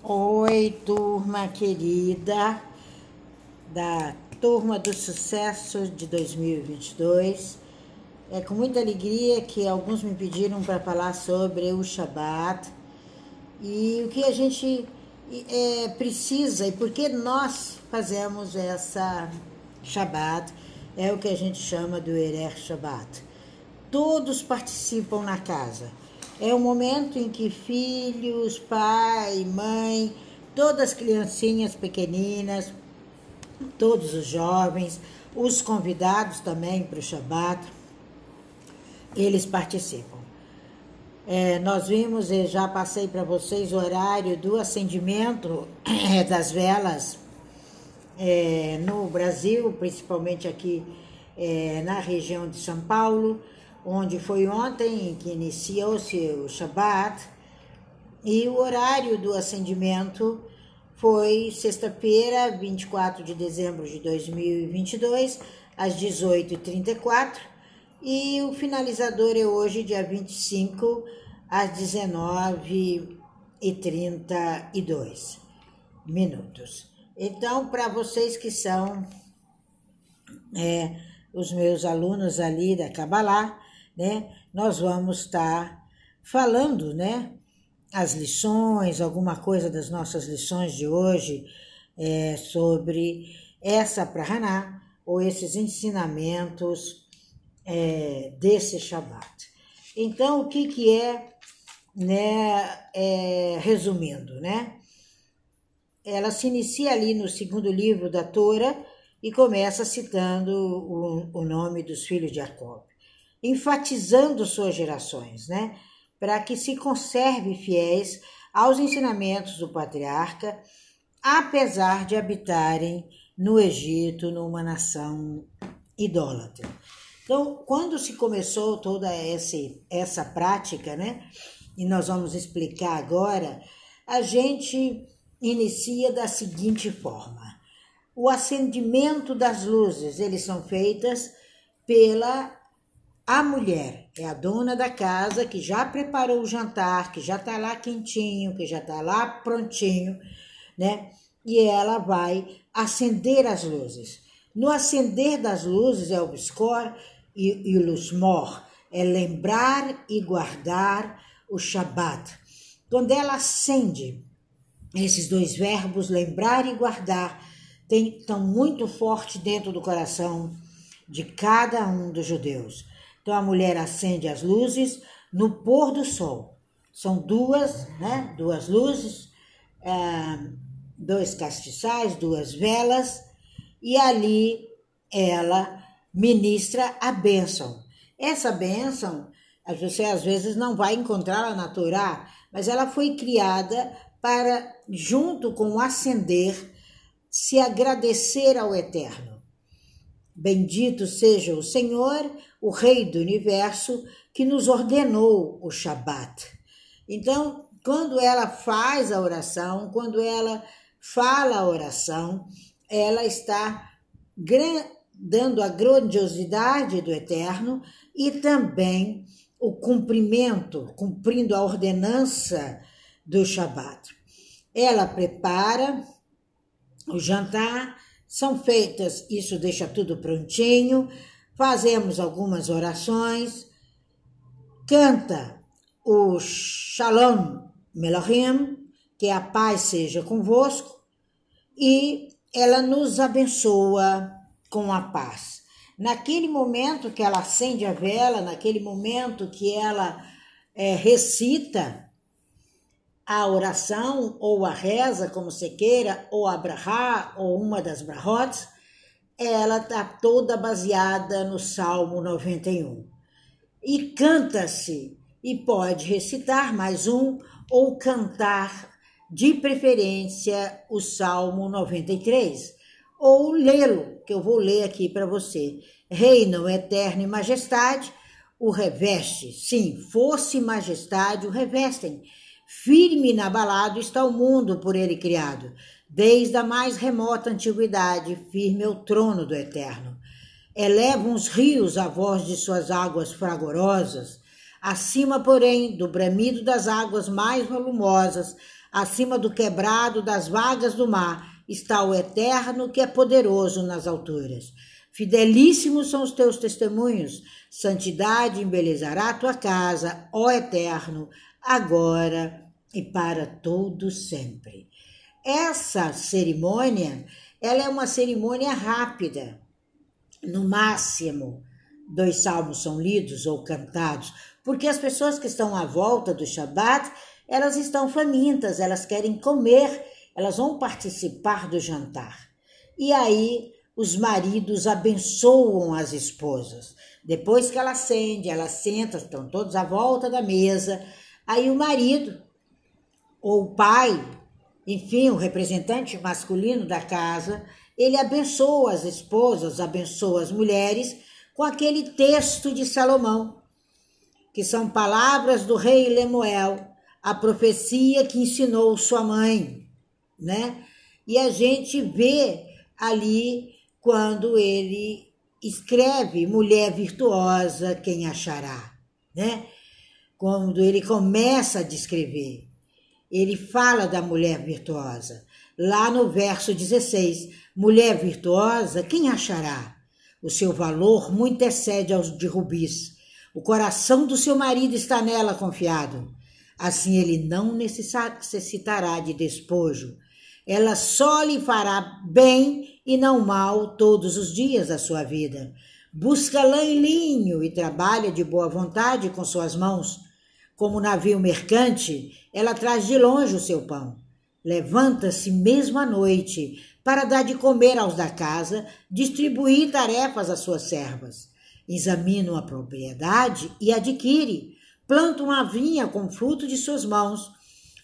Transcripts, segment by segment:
Oi, turma querida da Turma do Sucesso de 2022. É com muita alegria que alguns me pediram para falar sobre o Shabat e o que a gente é, precisa e por que nós fazemos essa Shabat, é o que a gente chama do Erer Shabat. Todos participam na casa é o momento em que filhos, pai, mãe, todas as criancinhas pequeninas, todos os jovens, os convidados também para o Shabat, eles participam. É, nós vimos, e já passei para vocês o horário do acendimento é, das velas é, no Brasil, principalmente aqui é, na região de São Paulo onde foi ontem que iniciou-se o Shabat, e o horário do acendimento foi sexta-feira, 24 de dezembro de 2022, às 18h34, e o finalizador é hoje, dia 25, às 19h32 minutos. Então, para vocês que são é, os meus alunos ali da Kabbalah, né? Nós vamos estar falando, né? As lições, alguma coisa das nossas lições de hoje é, sobre essa Prahaná, ou esses ensinamentos é, desse Shabat. Então, o que, que é, né, é, resumindo, né? Ela se inicia ali no segundo livro da Torá e começa citando o, o nome dos filhos de Jacob enfatizando suas gerações, né? Para que se conserve fiéis aos ensinamentos do patriarca, apesar de habitarem no Egito, numa nação idólatra. Então, quando se começou toda essa, essa prática, né? E nós vamos explicar agora, a gente inicia da seguinte forma: o acendimento das luzes, eles são feitas pela a mulher é a dona da casa que já preparou o jantar, que já está lá quentinho, que já está lá prontinho, né? E ela vai acender as luzes. No acender das luzes é o e, e o lusmor, é lembrar e guardar o Shabat. Quando ela acende esses dois verbos, lembrar e guardar, estão muito forte dentro do coração de cada um dos judeus. Então a mulher acende as luzes no pôr do sol. São duas, né? Duas luzes, é, dois castiçais, duas velas, e ali ela ministra a bênção. Essa bênção, você às vezes não vai encontrá-la na Torá, mas ela foi criada para, junto com o acender, se agradecer ao Eterno. Bendito seja o Senhor, o Rei do universo, que nos ordenou o Shabat. Então, quando ela faz a oração, quando ela fala a oração, ela está dando a grandiosidade do Eterno e também o cumprimento, cumprindo a ordenança do Shabat. Ela prepara o jantar são feitas, isso deixa tudo prontinho, fazemos algumas orações, canta o Shalom Melohim, que a paz seja convosco, e ela nos abençoa com a paz. Naquele momento que ela acende a vela, naquele momento que ela é, recita a oração ou a reza, como você queira, ou a brahá, ou uma das brahot, ela está toda baseada no Salmo 91. E canta-se, e pode recitar mais um, ou cantar, de preferência, o Salmo 93, ou lê-lo, que eu vou ler aqui para você. Reino eterno e majestade, o reveste, sim, força e majestade o revestem Firme e inabalado está o mundo por ele criado. Desde a mais remota antiguidade, firme é o trono do Eterno. Elevam os rios a voz de suas águas fragorosas. Acima, porém, do bramido das águas mais volumosas, acima do quebrado das vagas do mar, está o Eterno que é poderoso nas alturas. Fidelíssimos são os teus testemunhos, santidade embelezará a tua casa, ó Eterno, agora e para todo sempre. Essa cerimônia, ela é uma cerimônia rápida. No máximo, dois salmos são lidos ou cantados, porque as pessoas que estão à volta do Shabat, elas estão famintas, elas querem comer, elas vão participar do jantar. E aí os maridos abençoam as esposas. Depois que ela acende, ela senta, estão todos à volta da mesa. Aí o marido ou o pai, enfim, o representante masculino da casa, ele abençoa as esposas, abençoa as mulheres com aquele texto de Salomão, que são palavras do rei Lemuel, a profecia que ensinou sua mãe, né? E a gente vê ali quando ele escreve mulher virtuosa, quem achará, né? Quando ele começa a descrever ele fala da mulher virtuosa. Lá no verso 16, mulher virtuosa, quem achará? O seu valor muito excede aos de rubis. O coração do seu marido está nela confiado. Assim ele não necessitará de despojo. Ela só lhe fará bem e não mal todos os dias da sua vida. Busca lã e linho e trabalha de boa vontade com suas mãos como navio mercante, ela traz de longe o seu pão. Levanta-se mesmo à noite para dar de comer aos da casa, distribuir tarefas às suas servas. Examina a propriedade e adquire. Planta uma vinha com fruto de suas mãos.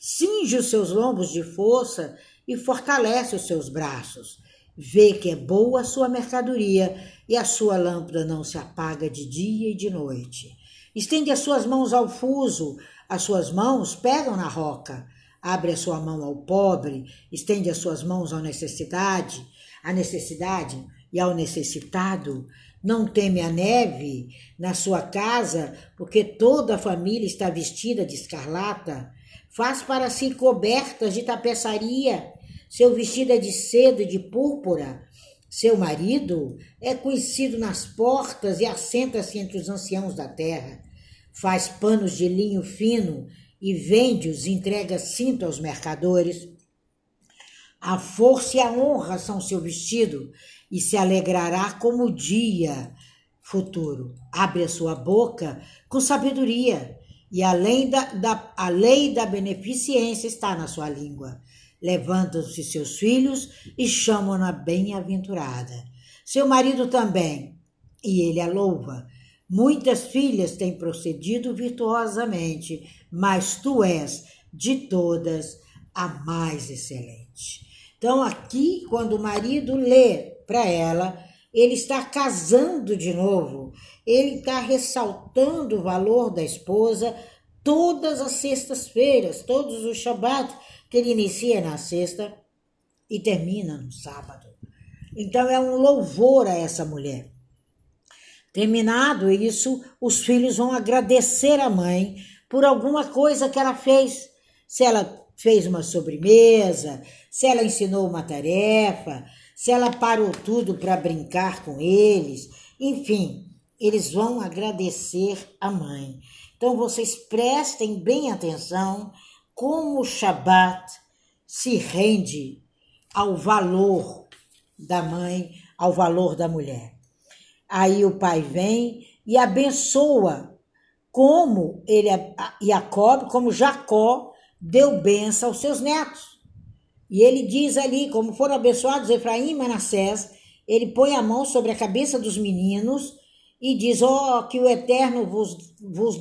Cinge os seus lombos de força e fortalece os seus braços. Vê que é boa a sua mercadoria e a sua lâmpada não se apaga de dia e de noite. Estende as suas mãos ao fuso, as suas mãos pegam na roca. Abre a sua mão ao pobre, estende as suas mãos à necessidade, à necessidade e ao necessitado. Não teme a neve na sua casa, porque toda a família está vestida de escarlata. Faz para si cobertas de tapeçaria. Seu vestido é de seda e de púrpura. Seu marido é conhecido nas portas e assenta-se entre os anciãos da terra. Faz panos de linho fino e vende-os, entrega cinto aos mercadores. A força e a honra são seu vestido e se alegrará como o dia futuro. Abre a sua boca com sabedoria e além da, da, a lei da beneficência está na sua língua. Levantam-se seus filhos e chamam-na bem-aventurada. Seu marido também, e ele a louva. Muitas filhas têm procedido virtuosamente, mas tu és de todas a mais excelente. Então, aqui, quando o marido lê para ela, ele está casando de novo, ele está ressaltando o valor da esposa todas as sextas-feiras, todos os Shabat, que ele inicia na sexta e termina no sábado. Então é um louvor a essa mulher. Terminado isso, os filhos vão agradecer a mãe por alguma coisa que ela fez. Se ela fez uma sobremesa, se ela ensinou uma tarefa, se ela parou tudo para brincar com eles, enfim, eles vão agradecer a mãe. Então vocês prestem bem atenção como o Shabat se rende ao valor da mãe, ao valor da mulher. Aí o pai vem e abençoa como ele Jacob, como Jacó deu benção aos seus netos. E ele diz ali, como foram abençoados Efraim e Manassés, ele põe a mão sobre a cabeça dos meninos e diz: Ó, oh, que o Eterno vos, vos,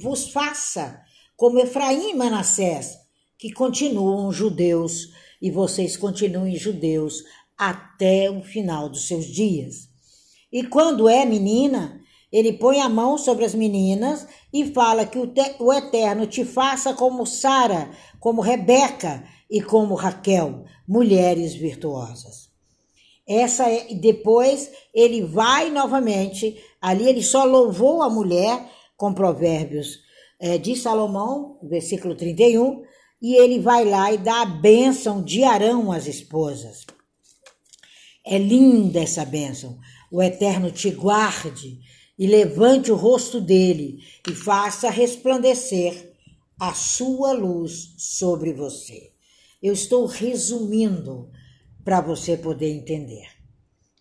vos faça como Efraim e Manassés, que continuam judeus e vocês continuem judeus até o final dos seus dias. E quando é menina, ele põe a mão sobre as meninas e fala que o, te, o Eterno te faça como Sara, como Rebeca e como Raquel, mulheres virtuosas. Essa é, depois ele vai novamente, ali ele só louvou a mulher, com Provérbios é, de Salomão, versículo 31, e ele vai lá e dá a bênção de Arão às esposas. É linda essa bênção. O Eterno te guarde e levante o rosto dele e faça resplandecer a sua luz sobre você. Eu estou resumindo para você poder entender.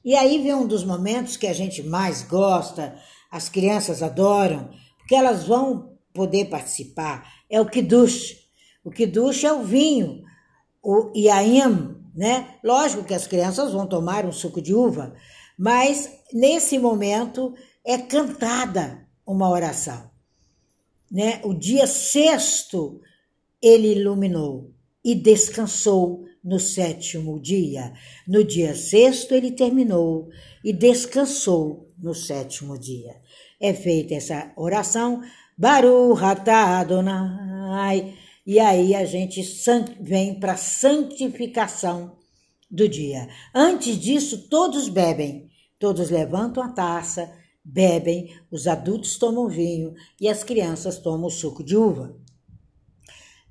E aí vem um dos momentos que a gente mais gosta, as crianças adoram, porque elas vão poder participar. É o Kiddush. O Kiddush é o vinho, o Yaim, né? Lógico que as crianças vão tomar um suco de uva, mas nesse momento é cantada uma oração. Né? O dia sexto ele iluminou e descansou no sétimo dia. No dia sexto ele terminou e descansou no sétimo dia. É feita essa oração, Baruch Adonai, e aí a gente vem para a santificação do dia. Antes disso, todos bebem, todos levantam a taça, bebem, os adultos tomam vinho e as crianças tomam suco de uva.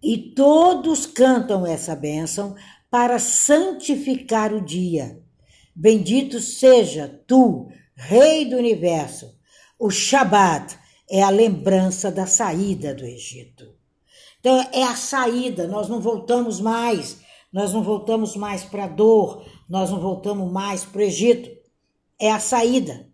E todos cantam essa bênção para santificar o dia. Bendito seja tu, Rei do universo. O Shabat é a lembrança da saída do Egito. Então é a saída, nós não voltamos mais, nós não voltamos mais para a dor, nós não voltamos mais para o Egito. É a saída.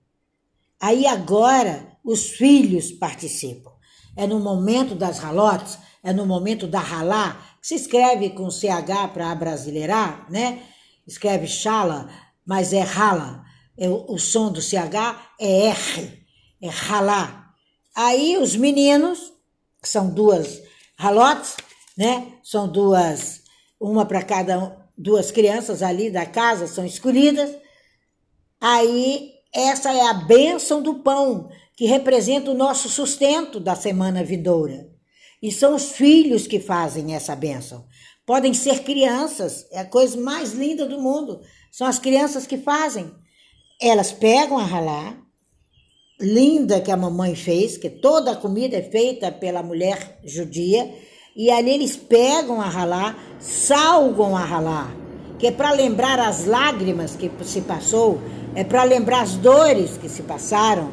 Aí agora os filhos participam. É no momento das ralotes, é no momento da ralá, que se escreve com CH para brasileirar, né? Escreve chala, mas é rala. É, o, o som do CH é R, é ralá. Aí os meninos, que são duas ralotes, né? São duas, uma para cada duas crianças ali da casa, são escolhidas. Aí essa é a bênção do pão, que representa o nosso sustento da semana vindoura. E são os filhos que fazem essa bênção. Podem ser crianças, é a coisa mais linda do mundo. São as crianças que fazem. Elas pegam a ralá, linda que a mamãe fez, que toda a comida é feita pela mulher judia, e ali eles pegam a ralá, salgam a ralá, que é para lembrar as lágrimas que se passou é para lembrar as dores que se passaram.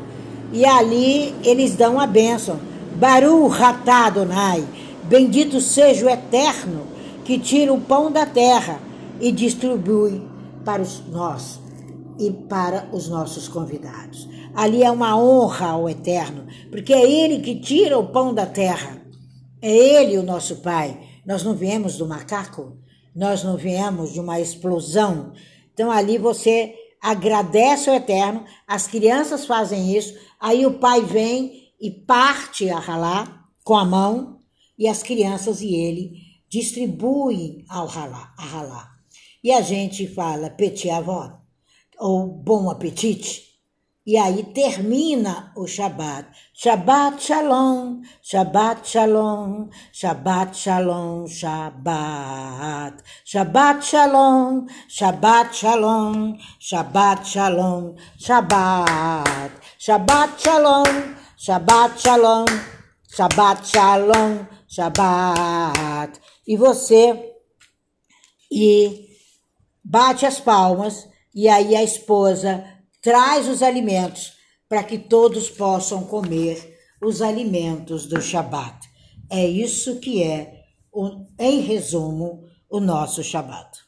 E ali eles dão a bênção. Baru Ratá Adonai, bendito seja o Eterno, que tira o pão da terra e distribui para os nós e para os nossos convidados. Ali é uma honra ao Eterno, porque é Ele que tira o pão da terra. É Ele o nosso Pai. Nós não viemos do macaco, nós não viemos de uma explosão. Então ali você agradece ao Eterno, as crianças fazem isso, aí o pai vem e parte a ralar com a mão, e as crianças e ele distribuem ao ralar, a ralar. E a gente fala petit avó, ou bom apetite, e aí termina o Shabat. Shabat Shalom, Shabat Shalom, Shabat Shalom, Shabat. Shabat Shalom, Shabat Shalom, Shabat Shalom, Shabat. Shabbat Shalom, Shabat Shalom, Shabat Shalom, Shabat. E você e bate as palmas e aí a esposa traz os alimentos para que todos possam comer os alimentos do Shabat. É isso que é, em resumo, o nosso Shabat.